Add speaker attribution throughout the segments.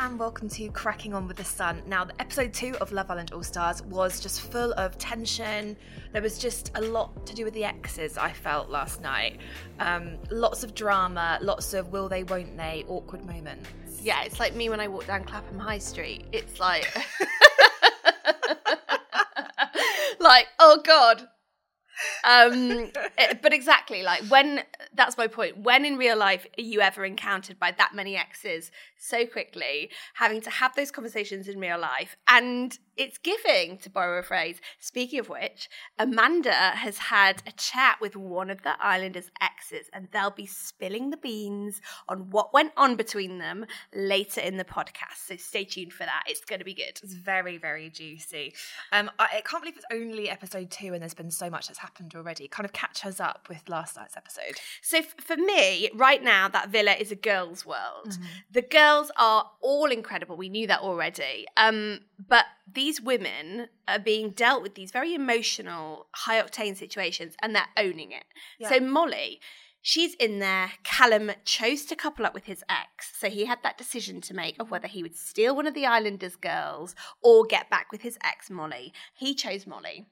Speaker 1: and welcome to Cracking On with the Sun. Now, the episode two of Love Island All Stars was just full of tension. There was just a lot to do with the exes, I felt last night. Um, lots of drama, lots of will they, won't they, awkward moments.
Speaker 2: Yeah, it's like me when I walk down Clapham High Street. It's like, like, oh god. Um, it- but exactly, like when that's my point. When in real life are you ever encountered by that many exes so quickly, having to have those conversations in real life, and it's giving to borrow a phrase. Speaking of which, Amanda has had a chat with one of the Islanders' exes, and they'll be spilling the beans on what went on between them later in the podcast. So stay tuned for that. It's going to be good.
Speaker 1: It's very, very juicy. Um, I, I can't believe it's only episode two and there's been so much that's happened already. Kind of catch us up with last night's episode.
Speaker 2: So f- for me, right now, that villa is a girls' world. The girls are all incredible. We knew that already. Um, but these women are being dealt with these very emotional, high octane situations, and they're owning it. So Molly. She's in there. Callum chose to couple up with his ex. So he had that decision to make of whether he would steal one of the Islanders' girls or get back with his ex, Molly. He chose Molly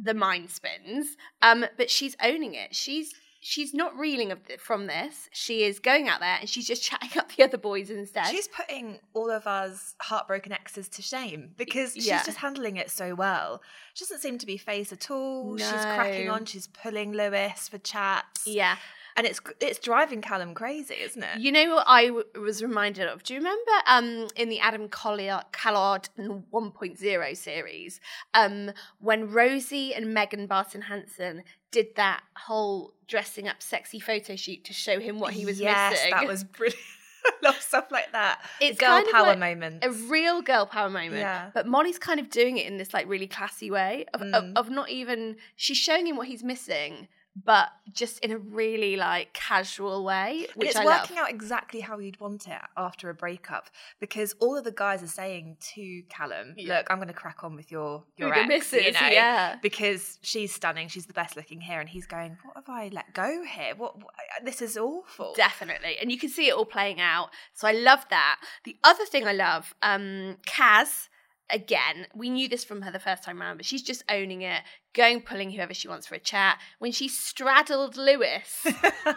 Speaker 2: the mind spins um but she's owning it she's she's not reeling from this she is going out there and she's just chatting up the other boys instead
Speaker 1: She's putting all of us heartbroken exes to shame because she's just handling it so well. She doesn't seem to be phased at all. She's cracking on. She's pulling Lewis for chats.
Speaker 2: yeah
Speaker 1: and it's it's driving Callum crazy, isn't it?
Speaker 2: you know what I w- was reminded of? Do you remember um, in the Adam Collard, Collard 1.0 series um, when Rosie and Megan Barton Hanson did that whole dressing up sexy photo shoot to show him what he was
Speaker 1: yes,
Speaker 2: missing?
Speaker 1: that was brilliant. Love stuff like that.
Speaker 2: It's
Speaker 1: girl
Speaker 2: kind of
Speaker 1: power
Speaker 2: like
Speaker 1: moment.
Speaker 2: a real girl power moment.
Speaker 1: Yeah.
Speaker 2: But Molly's kind of doing it in this like really classy way of, of,
Speaker 1: Mm.
Speaker 2: of not even she's showing him what he's missing, but just in a really like casual way,
Speaker 1: And
Speaker 2: which
Speaker 1: it's
Speaker 2: I
Speaker 1: working
Speaker 2: love.
Speaker 1: out exactly how you'd want it after a breakup because all of the guys are saying to Callum,
Speaker 2: Yeah.
Speaker 1: "Look, I'm going to crack on with your your
Speaker 2: your
Speaker 1: ex, you know,
Speaker 2: yeah.
Speaker 1: because she's stunning, she's the best looking here." And he's going, "What have I let go here? What? what this is awful."
Speaker 2: Definitely. And you can see it all playing out. So I love that. The other thing I love, um, Kaz, again, we knew this from her the first time around, but she's just owning it, going pulling whoever she wants for a chat. When she straddled Lewis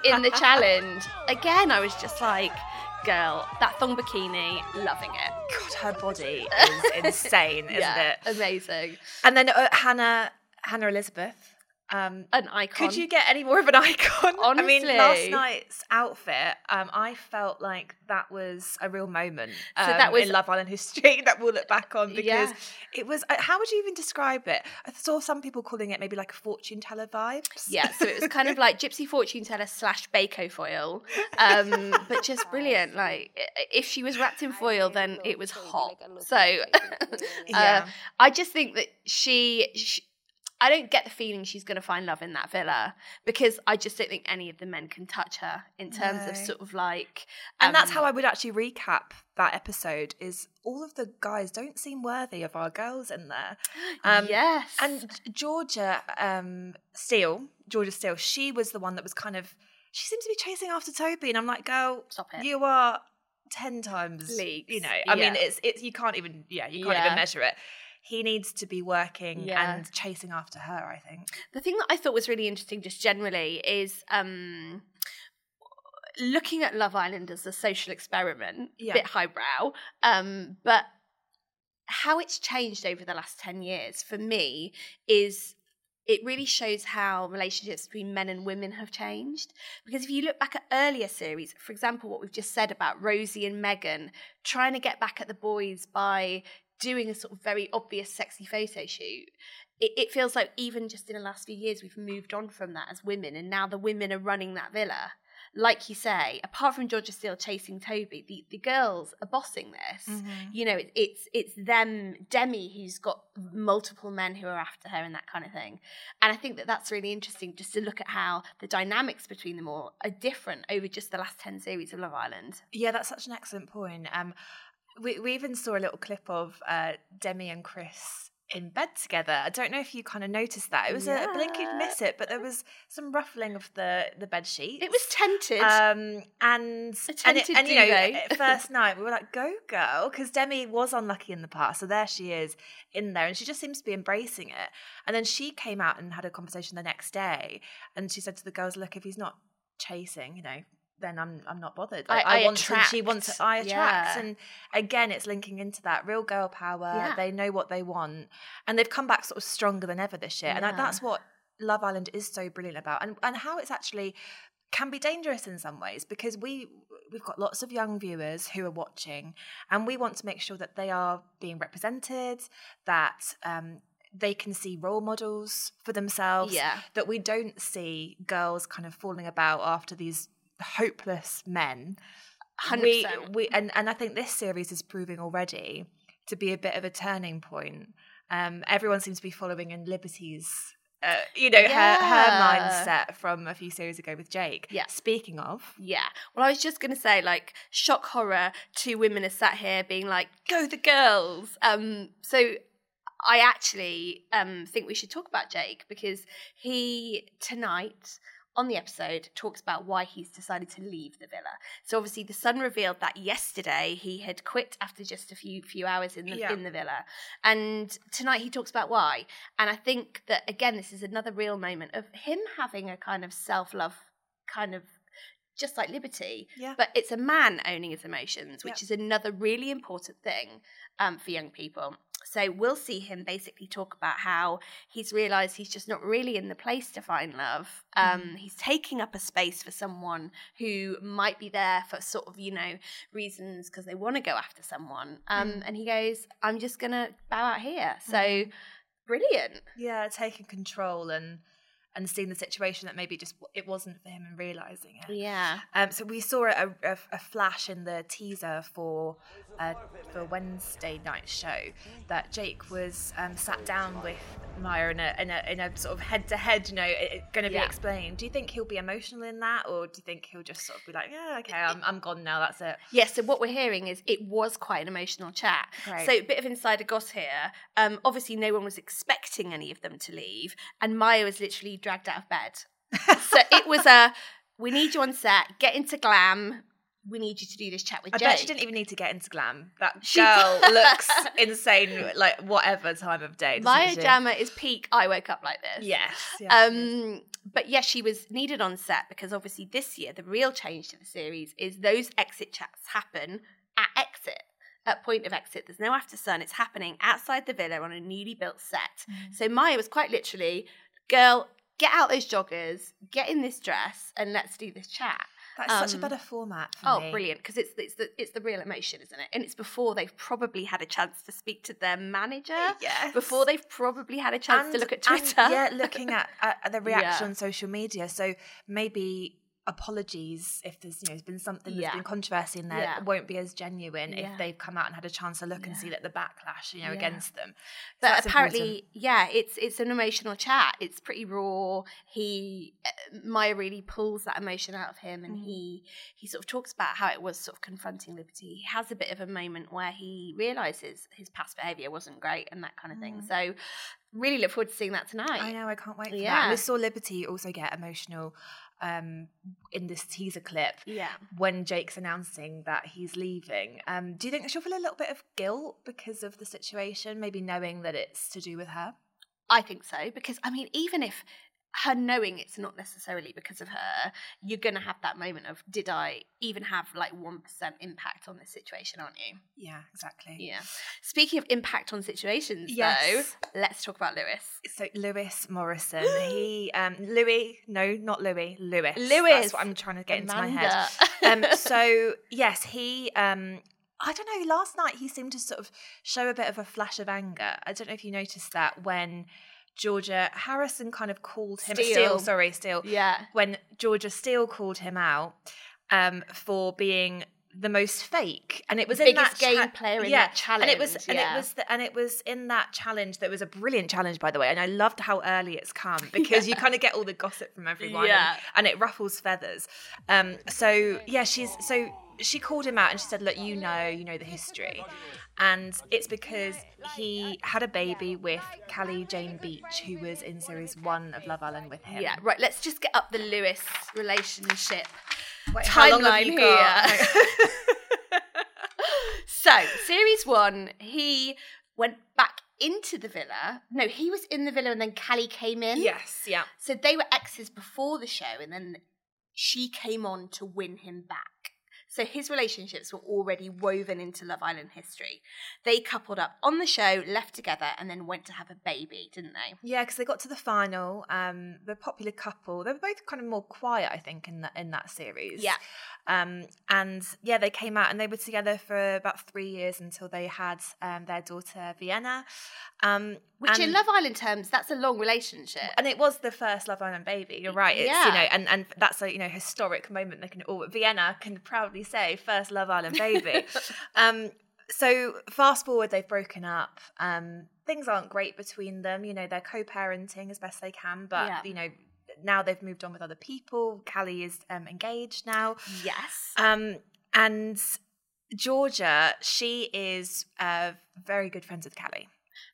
Speaker 2: in the challenge, again, I was just like, girl, that thong bikini, loving it.
Speaker 1: God, her body is insane, isn't
Speaker 2: yeah,
Speaker 1: it?
Speaker 2: amazing.
Speaker 1: And then uh, Hannah, Hannah Elizabeth. Um,
Speaker 2: An icon.
Speaker 1: Could you get any more of an icon? I mean, last night's outfit, um, I felt like that was a real moment.
Speaker 2: So
Speaker 1: um,
Speaker 2: that was-
Speaker 1: in Love Island history that we'll look back on because
Speaker 2: Yeah.
Speaker 1: it was. uh, How would you even describe it? I saw some people calling it maybe like a fortune teller vibes.
Speaker 2: Yeah, so it was kind of like Gypsy Fortune Teller slash Bacofoil, um, but just brilliant. Like if she was wrapped in foil, then it was hot. So uh,
Speaker 1: Yeah.
Speaker 2: I just think that she, she, I don't get the feeling she's going to find love in that villa because I just don't think any of the men can touch her in terms of sort of like.
Speaker 1: And that's
Speaker 2: um,
Speaker 1: how I would actually recap that episode. Is all of the guys don't seem worthy of our girls in there. Um,
Speaker 2: yes,
Speaker 1: And Georgia um, Steel, Georgia Steel, she was the one that was kind of. She seems to be chasing after Toby, and I'm like, girl,
Speaker 2: Stop it.
Speaker 1: you are ten times
Speaker 2: Leagues,
Speaker 1: You know, I mean, it's it's you can't even yeah, you can't
Speaker 2: Yeah.
Speaker 1: even measure it. He needs to be working
Speaker 2: Yeah.
Speaker 1: and chasing after her. I think.
Speaker 2: The thing that I thought was really interesting, just generally, is um, looking at Love Island as a social experiment,
Speaker 1: Yeah.
Speaker 2: bit highbrow, um, but how it's changed over the last 10 years for me is it really shows how relationships between men and women have changed. Because if you look back at earlier series, for example, what we've just said about Rosie and Megan trying to get back at the boys by doing a sort of very obvious sexy photo shoot, it, it feels like even just in the last few years we've moved on from that as women, and now the women are running that villa. Like you say, apart from Georgia Steel chasing Toby, the, the girls are bossing this. You know, it, it's it's them, Demi, who's got multiple men who are after her and that kind of thing. And I think that that's really interesting just to look at how the dynamics between them all are different over just the last 10 series of Love Island.
Speaker 1: Yeah, that's such an excellent point. Um, we we even saw a little clip of uh, Demi and Chris in bed together. I don't know if you kind of noticed that. It was a blink you'd miss it, but there was some ruffling of the the bed sheets.
Speaker 2: It was tented.
Speaker 1: Um, and
Speaker 2: A
Speaker 1: and, it-
Speaker 2: tented
Speaker 1: and you know, first night we were like, "Go, girl," because Demi was unlucky in the past, so there she is in there, and she just seems to be embracing it. And then she came out and had a conversation the next day, and she said to the girls, "Look, if he's not chasing, you know." Then I'm I'm not bothered.
Speaker 2: I-
Speaker 1: Like,
Speaker 2: I
Speaker 1: want to. She wants.
Speaker 2: attract.
Speaker 1: I attract,
Speaker 2: Yeah.
Speaker 1: and again, it's linking into that real girl power.
Speaker 2: Yeah.
Speaker 1: They know what they want, and they've come back sort of stronger than ever this year. And I, that's what Love Island is so brilliant about, and and how it's actually can be dangerous in some ways because we we've got lots of young viewers who are watching and we want to make sure that they are being represented that um, they can see role models for themselves
Speaker 2: Yeah.
Speaker 1: that we don't see girls kind of falling about after these hopeless men
Speaker 2: 100%.
Speaker 1: we, we and, and i think this series is proving already to be a bit of a turning point um, everyone seems to be following in liberty's uh, you know her, her mindset from a few series ago with jake
Speaker 2: Yeah.
Speaker 1: speaking of
Speaker 2: Yeah. Well, I was just going to say, like, shock horror, two women are sat here being like, go the girls. Um, so I actually um, think we should talk about Jake because he, tonight, on the episode, talks about why he's decided to leave the villa. So obviously, the Sun revealed that yesterday he had quit after just a few few hours in the
Speaker 1: Yeah.
Speaker 2: in the villa, and tonight he talks about why. And I think that again, this is another real moment of him having a kind of self love, kind of just like liberty.
Speaker 1: Yeah.
Speaker 2: But it's a man owning his emotions, which
Speaker 1: Yeah.
Speaker 2: is another really important thing um, for young people. So we'll see him basically talk about how he's realised he's just not really in the place to find love. Um,
Speaker 1: Mm.
Speaker 2: He's taking up a space for someone who might be there for sort of, you know, reasons because they want to go after someone. Um,
Speaker 1: Mm.
Speaker 2: And he goes, I'm just going to bow out here. So brilliant.
Speaker 1: yeah taking control and and seeing the situation that maybe just it wasn't for him and realizing it
Speaker 2: Yeah.
Speaker 1: Um, so we saw a, a, a flash in the teaser for uh, for Wednesday night show that Jake was um, sat down with Maya in a in a, in a sort of head to head, you know, it's going to be
Speaker 2: Yeah.
Speaker 1: explained. Do you think he'll be emotional in that, or do you think he'll just sort of be like, yeah, okay, I'm I'm gone now, that's it.
Speaker 2: Yes, so what we're hearing is it was quite an emotional chat.
Speaker 1: Right.
Speaker 2: So, a bit of insider goss here. Um, obviously, no one was expecting any of them to leave, and Maya was literally dragged out of bed. so, it was a we need you on set, get into glam. We need you to do this chat with
Speaker 1: I
Speaker 2: Jake.
Speaker 1: bet she didn't even need to get into glam. That
Speaker 2: She-
Speaker 1: girl looks insane, like whatever time of day. doesn't
Speaker 2: Maya
Speaker 1: she?
Speaker 2: Jama is peak. I woke up like this.
Speaker 1: Yes. yes is.
Speaker 2: Um, but yes, she was needed on set because obviously this year the real change to the series is those exit chats happen at exit. At point of exit, there's no after sun. It's happening outside the villa on a newly built set. So Maya was quite literally, "Girl, get out those joggers, get in this dress, and let's do this chat."
Speaker 1: That's such a
Speaker 2: um,
Speaker 1: better format. For
Speaker 2: Oh,
Speaker 1: me.
Speaker 2: brilliant! Because it's it's the it's the real emotion, isn't it? And it's before they've probably had a chance to speak to their manager.
Speaker 1: Yes.
Speaker 2: Before they've probably had a chance to look at
Speaker 1: and,
Speaker 2: Twitter.
Speaker 1: yeah, looking at, at the reaction
Speaker 2: Yeah.
Speaker 1: on social media. So maybe apologies if there's you know there's been something there's
Speaker 2: Yeah.
Speaker 1: been controversy in there
Speaker 2: Yeah.
Speaker 1: it won't be as genuine
Speaker 2: Yeah.
Speaker 1: if they've come out and had a chance to look and see that the backlash you know against them So
Speaker 2: but apparently
Speaker 1: important.
Speaker 2: yeah it's it's an emotional chat it's pretty raw he uh, maya really pulls that emotion out of him
Speaker 1: Mm-hmm.
Speaker 2: and he he sort of talks about how it was sort of confronting liberty he has a bit of a moment where he realizes his past behavior wasn't great and that kind of thing so really look forward to seeing that tonight
Speaker 1: Mm. I know, I can't wait for that.
Speaker 2: Yeah.
Speaker 1: And we saw Liberty also get emotional um, in this teaser clip
Speaker 2: Yeah.
Speaker 1: when Jake's announcing that he's leaving. Um, do you think she'll feel a little bit of guilt because of the situation, maybe knowing that it's to do with her?
Speaker 2: I think so because I mean, even if her knowing it's not necessarily because of her, you're going to have that moment of, did I even have like 1% impact on this situation, aren't you?
Speaker 1: Yeah, exactly.
Speaker 2: Yeah. Speaking of impact on situations,
Speaker 1: Yes.
Speaker 2: though, let's talk about Lewis.
Speaker 1: So Lewis Morrison, he um Louis, no, not Louis, Lewis.
Speaker 2: Lewis.
Speaker 1: That's what I'm trying to get into my head. Um so yes, he um I don't know, last night he seemed to sort of show a bit of a flash of anger. I don't know if you noticed that when Georgia Harrison kind of called him
Speaker 2: Steel.
Speaker 1: Steel, sorry, Steel.
Speaker 2: yeah.
Speaker 1: When Georgia Steel called him out um for being the most fake, and it was in
Speaker 2: Biggest
Speaker 1: that
Speaker 2: game player in that challenge.
Speaker 1: and it was
Speaker 2: challenge,
Speaker 1: and it was the, and it was in that challenge that was a brilliant challenge by the way and i loved how early it's come because you kind of get all the gossip from everyone
Speaker 2: Yeah.
Speaker 1: and, and it ruffles feathers um so yeah she's so she called him out and she said look you know you know the history and it's because he had a baby with Cally Jane Beach, who was in series one of Love Island with him.
Speaker 2: Yeah, right. Let's just get up the Lewis relationship
Speaker 1: Wait, how long have
Speaker 2: timeline here. so, series one, he went back into the villa. No, he was in the villa and then Cally came in.
Speaker 1: yes, yeah.
Speaker 2: So they were exes before the show, and then she came on to win him back. So his relationships were already woven into Love Island history. They coupled up on the show, left together, and then went to have a baby, didn't they?
Speaker 1: Yeah, because they got to the final. Um, the popular couple. They were both kind of more quiet, I think, in that in that series.
Speaker 2: Yeah.
Speaker 1: Um, and yeah, they came out and they were together for about three years until they had um, their daughter Vienna. Um,
Speaker 2: Which, in Love Island terms, that's a long relationship.
Speaker 1: and it was the first Love Island baby. You're right. It's
Speaker 2: Yeah.
Speaker 1: you know, and and that's a you know historic moment. They can all Vienna can proudly say first Love Island baby. um, so fast forward, they've broken up. Um, things aren't great between them. You know, they're co-parenting as best they can, but
Speaker 2: Yeah.
Speaker 1: you know, now they've moved on with other people. Cally is um, engaged now.
Speaker 2: Yes.
Speaker 1: Um, and Georgia, she is uh, very good friends with Cally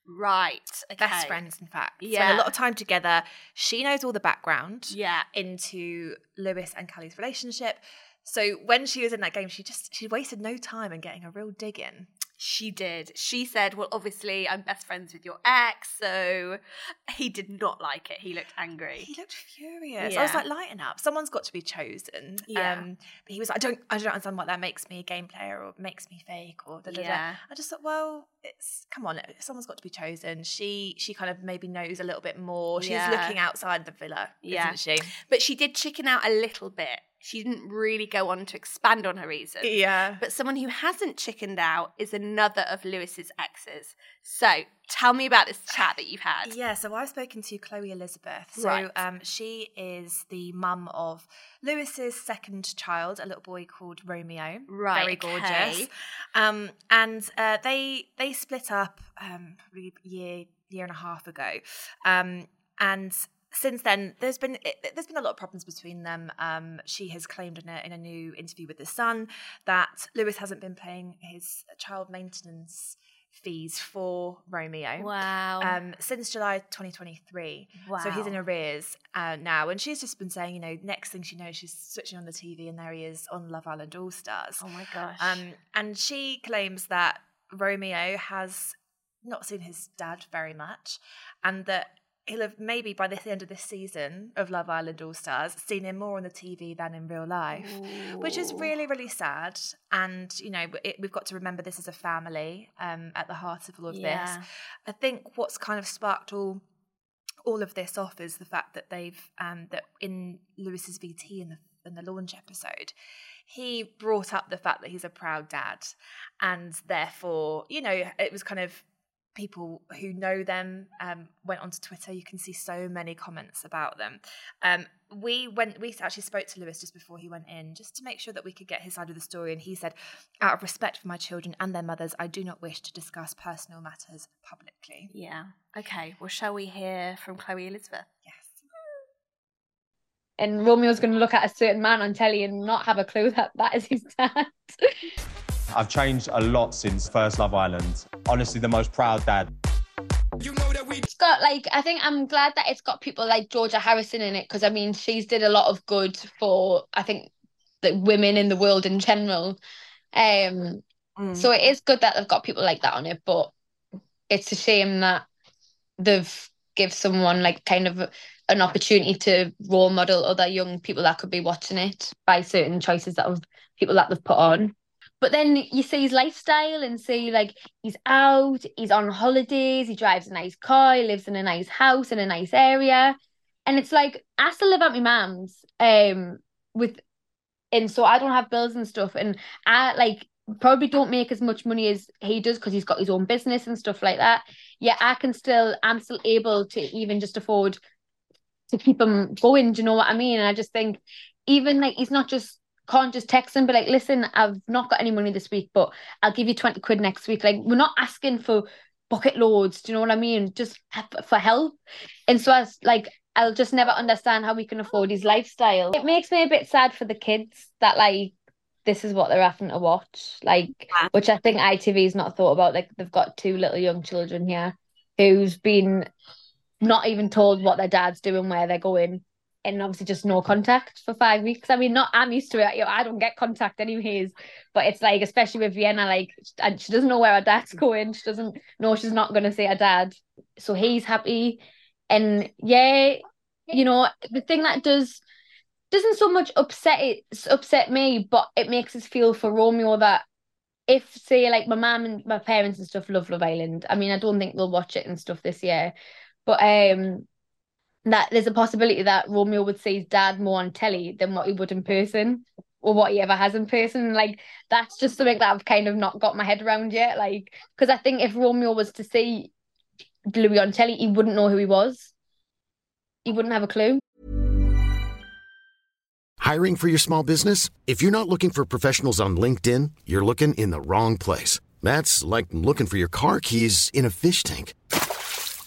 Speaker 2: Right. Okay.
Speaker 1: best friends in fact
Speaker 2: Yeah.
Speaker 1: spend a lot of time together she knows all the background
Speaker 2: Yeah.
Speaker 1: into lewis and cally's relationship so when she was in that game she just she wasted no time in getting a real dig in
Speaker 2: She did. She said, Well, obviously, I'm best friends with your ex. So he did not like it. He looked angry.
Speaker 1: he looked furious i was like lighten up someone's got to be chosen
Speaker 2: Yeah.
Speaker 1: um but he was like i don't i don't understand what that makes me a game player or makes me fake or da, da, da.
Speaker 2: Yeah.
Speaker 1: i just thought well it's come on someone's got to be chosen she she kind of maybe knows a little bit more she's
Speaker 2: Yeah.
Speaker 1: looking outside the villa
Speaker 2: Yeah.
Speaker 1: isn't she
Speaker 2: But she did chicken out a little bit. She didn't really go on to expand on her reasons.
Speaker 1: yeah
Speaker 2: But someone who hasn't chickened out is another of Lewis's exes. So tell me about this chat that you've had.
Speaker 1: Yeah, so I've spoken to Chloe Elizabeth. So
Speaker 2: Right.
Speaker 1: um, she is the mum of Lewis's second child, a little boy called Romeo.
Speaker 2: Right,
Speaker 1: very
Speaker 2: okay.
Speaker 1: gorgeous. Um, and uh, they they split up um, probably a year year and a half ago. Um, and since then, there's been it, there's been a lot of problems between them. Um, she has claimed in a in a new interview with the Sun that Lewis hasn't been paying his child maintenance fees for Romeo
Speaker 2: Wow.
Speaker 1: um, since July 2023. So he's in arrears uh, now. And she's just been saying, you know, next thing she knows, she's switching on the TV and there he is on Love Island All Stars.
Speaker 2: oh my gosh.
Speaker 1: Um, and she claims that Romeo has not seen his dad very much and that he'll have maybe by the end of this season of Love Island All Stars seen him more on the TV than in real life, which is really, really sad. And, you know, it, we've got to remember this is a family um, at the heart of all of
Speaker 2: Yeah.
Speaker 1: this. I think what's kind of sparked all all of this off is the fact that they've um, that in Lewis's VT in the in the launch episode, he brought up the fact that he's a proud dad, and therefore, you know, it was kind of people who know them um, went onto Twitter. You can see so many comments about them. Um, we went. We actually spoke to Lewis just before he went in, just to make sure that we could get his side of the story. And he said, "Out of respect for my children and their mothers, I do not wish to discuss personal matters publicly."
Speaker 2: Yeah. Okay. Well, shall we hear from Chloe Elizabeth?
Speaker 1: Yes.
Speaker 3: and Romeo's going to look at a certain man on telly and not have a clue that that is his dad.
Speaker 4: I've changed a lot since first Love Island. Honestly, the most proud dad.
Speaker 3: It's got like I think I'm glad that it's got people like Georgia Harrison in it because I mean she's did a lot of good for I think the women in the world in general. Um
Speaker 1: Mm.
Speaker 3: so it is good that they've got people like that on it, but it's a shame that they've give someone like kind of an opportunity to role model other young people that could be watching it by certain choices that of people that they've put on. But then you see his lifestyle and see like he's out, he's on holidays, he drives a nice car, he lives in a nice house in a nice area. And it's like I still live at my mum's um with and so I don't have bills and stuff and I like probably don't make as much money as he does because he's got his own business and stuff like that. Yeah, I can still I'm still able to even just afford to keep him going. Do you know what I mean? And I just think even like he's not just can't just text him, but like, listen, I've not got any money this week, but I'll give you 20 quid next week. Like, we're not asking for bucket loads. Do you know what I mean? Just for help. And so I was like, I'll just never understand how we can afford his lifestyle. It makes me a bit sad for the kids that like this is what they're having to watch. Like, which I think ITV's not thought about. Like, they've got two little young children here who's been not even told what their dad's doing, where they're going, and obviously just no contact for five weeks. I mean, not I'm used to it. You know, I don't get contact anyways, but it's like, especially with Vienna, like, and she doesn't know where her dad's going. She doesn't know she's not going to see her dad. So he's happy, and yeah, you know, the thing that does doesn't so much upset it upset me, but it makes us feel for Romeo that if say like my mum and my parents and stuff love Love Island. I mean, I don't think they'll watch it and stuff this year, but um, that there's a possibility that Romeo would see his dad more on telly than what he would in person or what he ever has in person. Like that's just something that I've kind of not got my head around yet. Like because I think if Romeo was to see Louis on telly, he wouldn't know who he was. He wouldn't have a clue.
Speaker 5: Hiring for your small business? If you're not looking for professionals on LinkedIn, you're looking in the wrong place. That's like looking for your car keys in a fish tank.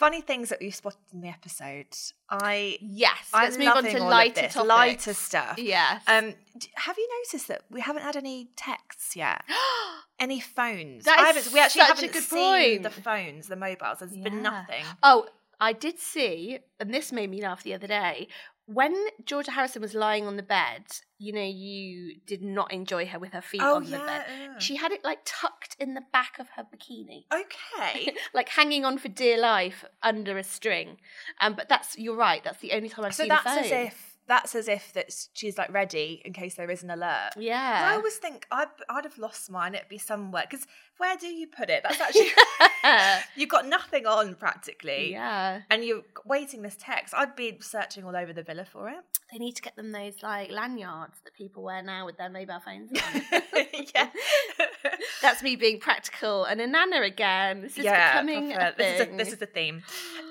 Speaker 1: Funny things that we've spotted in the episode. I
Speaker 2: Yes,
Speaker 1: I'm
Speaker 2: let's move on to lighter
Speaker 1: this,
Speaker 2: topics.
Speaker 1: lighter stuff.
Speaker 2: Yeah.
Speaker 1: Um, have you noticed that we haven't had any texts yet? any phones?
Speaker 2: That
Speaker 1: I haven't. We actually haven't seen
Speaker 2: point.
Speaker 1: the phones, the mobiles. There's been nothing.
Speaker 2: Oh, I did see, and this made me laugh the other day. When Georgia Harrison was lying on the bed, you know, you did not enjoy her with her feet
Speaker 1: Oh,
Speaker 2: on the
Speaker 1: yeah,
Speaker 2: bed.
Speaker 1: yeah.
Speaker 2: She had it like tucked in the back of her bikini.
Speaker 1: Okay.
Speaker 2: like hanging on for dear life under a string. Um, but that's you're right. That's the only time I've
Speaker 1: so
Speaker 2: seen
Speaker 1: that's as if that's as if that she's like ready in case there is an alert.
Speaker 2: Yeah.
Speaker 1: I always think I'd I'd have lost mine. It'd be somewhere because where do you put it? That's actually you've got nothing on practically.
Speaker 2: yeah.
Speaker 1: And you're waiting this text. I'd be searching all over the villa for it.
Speaker 2: They need to get them those like lanyards that people wear now with their mobile phones.
Speaker 1: yeah.
Speaker 2: That's me being practical and a nana again. This is becoming
Speaker 1: proper.
Speaker 2: a
Speaker 1: this is a, this is the theme.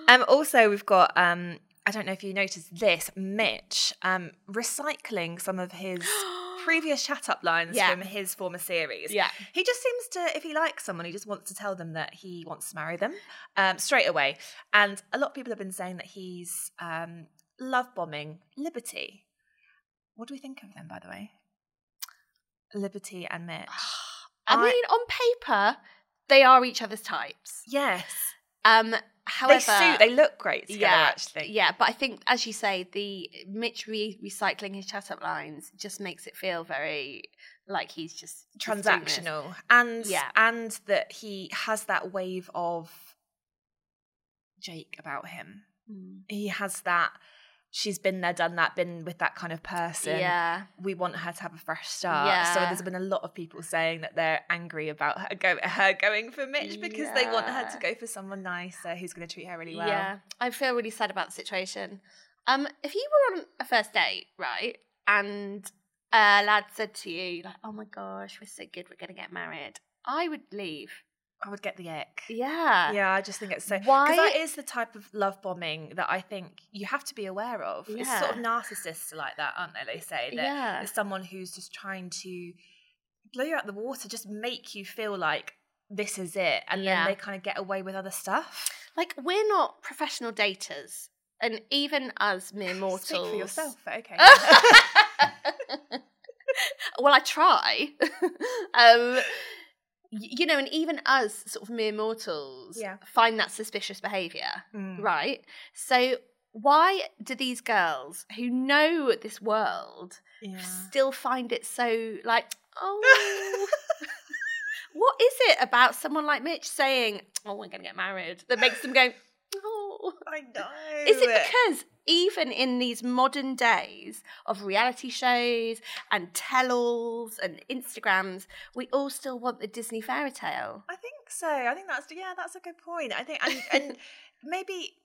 Speaker 1: Um, also, we've got um, I don't know if you noticed this, Mitch, um, recycling some of his previous chat up lines
Speaker 2: Yeah.
Speaker 1: from his former series.
Speaker 2: Yeah.
Speaker 1: he just seems to, if he likes someone, he just wants to tell them that he wants to marry them um, straight away. And a lot of people have been saying that he's um, love bombing Liberty. What do we think of them, by the way? Liberty and Mitch.
Speaker 2: I,
Speaker 1: I-
Speaker 2: mean, on paper, they are each other's types.
Speaker 1: yes.
Speaker 2: Um, however,
Speaker 1: they suit. They look great together.
Speaker 2: yeah,
Speaker 1: actually.
Speaker 2: yeah. But I think, as you say, the Mitch re- recycling his chat up lines just makes it feel very like he's just
Speaker 1: transactional and
Speaker 2: Yeah.
Speaker 1: and that he has that wave of Jake about him.
Speaker 2: Mm.
Speaker 1: He has that she's been there done that been with that kind of person.
Speaker 2: Yeah.
Speaker 1: We want her to have a fresh start. So there's been a lot of people saying that they're angry about her, go, her going for Mitch because they want her to go for someone nicer who's going to treat her really well.
Speaker 2: Yeah, I feel really sad about the situation. Um, if you were on a first date, right, and a lad said to you, like, "Oh my gosh, we're so good, we're gonna get married," I would leave.
Speaker 1: I would get the ick.
Speaker 2: Yeah,
Speaker 1: Yeah, I just think it's so. Because
Speaker 2: Why-
Speaker 1: that is the type of love bombing that I think you have to be aware of. It's sort of narcissists like that, aren't they? They say that
Speaker 2: Yeah.
Speaker 1: it's someone who's just trying to blow you out the water, just make you feel like this is it, and
Speaker 2: Yeah.
Speaker 1: then they kind of get away with other stuff.
Speaker 2: like we're not professional daters, and even us mere mortals.
Speaker 1: Speak for yourself, okay.
Speaker 2: well, I try. um, you know, and even us, sort of mere mortals,
Speaker 1: Yeah.
Speaker 2: find that suspicious behaviour,
Speaker 1: Mm.
Speaker 2: right? So, why do these girls who know this world
Speaker 1: yeah.
Speaker 2: still find it so like, oh, what is it about someone like Mitch saying, "Oh, we're going to get married," that makes them go, "Oh"?
Speaker 1: I know.
Speaker 2: Is it because even in these modern days of reality shows and tell-alls and Instagrams, we all still want the Disney fairy tale?
Speaker 1: I think so. I think that's yeah, that's a good point. I think and and maybe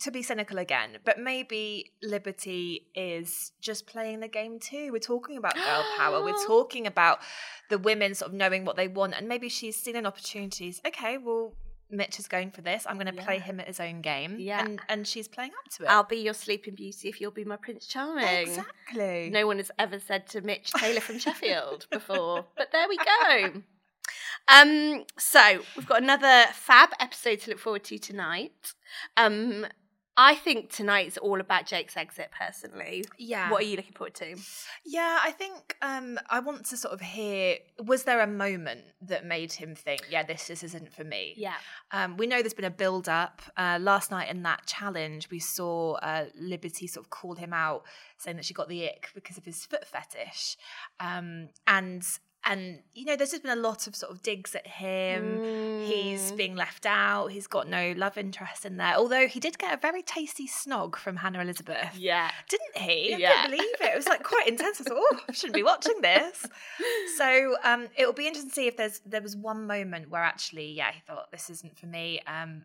Speaker 1: to be cynical again, but maybe Liberty is just playing the game too. We're talking about girl power. We're talking about the women sort of knowing what they want, and maybe she's seen an opportunities. Okay, well, Mitch is going for this. I'm going to play him at his own game.
Speaker 2: Yeah.
Speaker 1: and and she's playing up to it.
Speaker 2: I'll be your sleeping beauty if you'll be my Prince Charming.
Speaker 1: exactly.
Speaker 2: No one has ever said to Mitch Taylor from Sheffield before, but there we go. Um, so we've got another fab episode to look forward to tonight. Um, I think tonight's all about Jake's exit. Personally,
Speaker 1: Yeah.
Speaker 2: What are you looking forward to?
Speaker 1: Yeah, I think um, I want to sort of hear was there a moment that made him think, yeah, this, this isn't for me?
Speaker 2: Yeah.
Speaker 1: Um, we know there's been a build up. Uh, last night in that challenge, we saw uh, Liberty sort of call him out, saying that she got the ick because of his foot fetish. Um, and and you know, there's just been a lot of sort of digs at him. He's
Speaker 2: Mm.
Speaker 1: being left out. He's got no love interest in there. Although he did get a very tasty snog from Hannah Elizabeth.
Speaker 2: Yeah.
Speaker 1: Didn't he? I
Speaker 2: Yeah.
Speaker 1: couldn't believe it. It was like quite intense. I thought, oh, I shouldn't be watching this. So um, it'll be interesting to see if there's there was one moment where actually, yeah, he thought this isn't for me. Um,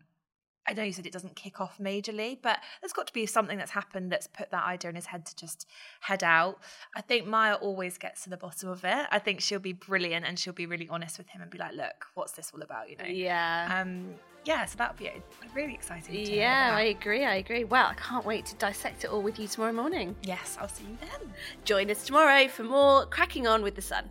Speaker 1: I know you said it doesn't kick off majorly, but there's got to be something that's happened that's put that idea in his head to just head out. I think Maya always gets to the bottom of it. I think she'll be brilliant and she'll be really honest with him and be like, look, what's this all about? You know?
Speaker 2: Yeah.
Speaker 1: Um, yeah, so that'll be really exciting.
Speaker 2: yeah. I agree. I agree. Well, I can't wait to dissect it all with you tomorrow morning.
Speaker 1: Yes, I'll see you then.
Speaker 2: Join us tomorrow for more cracking on with the sun.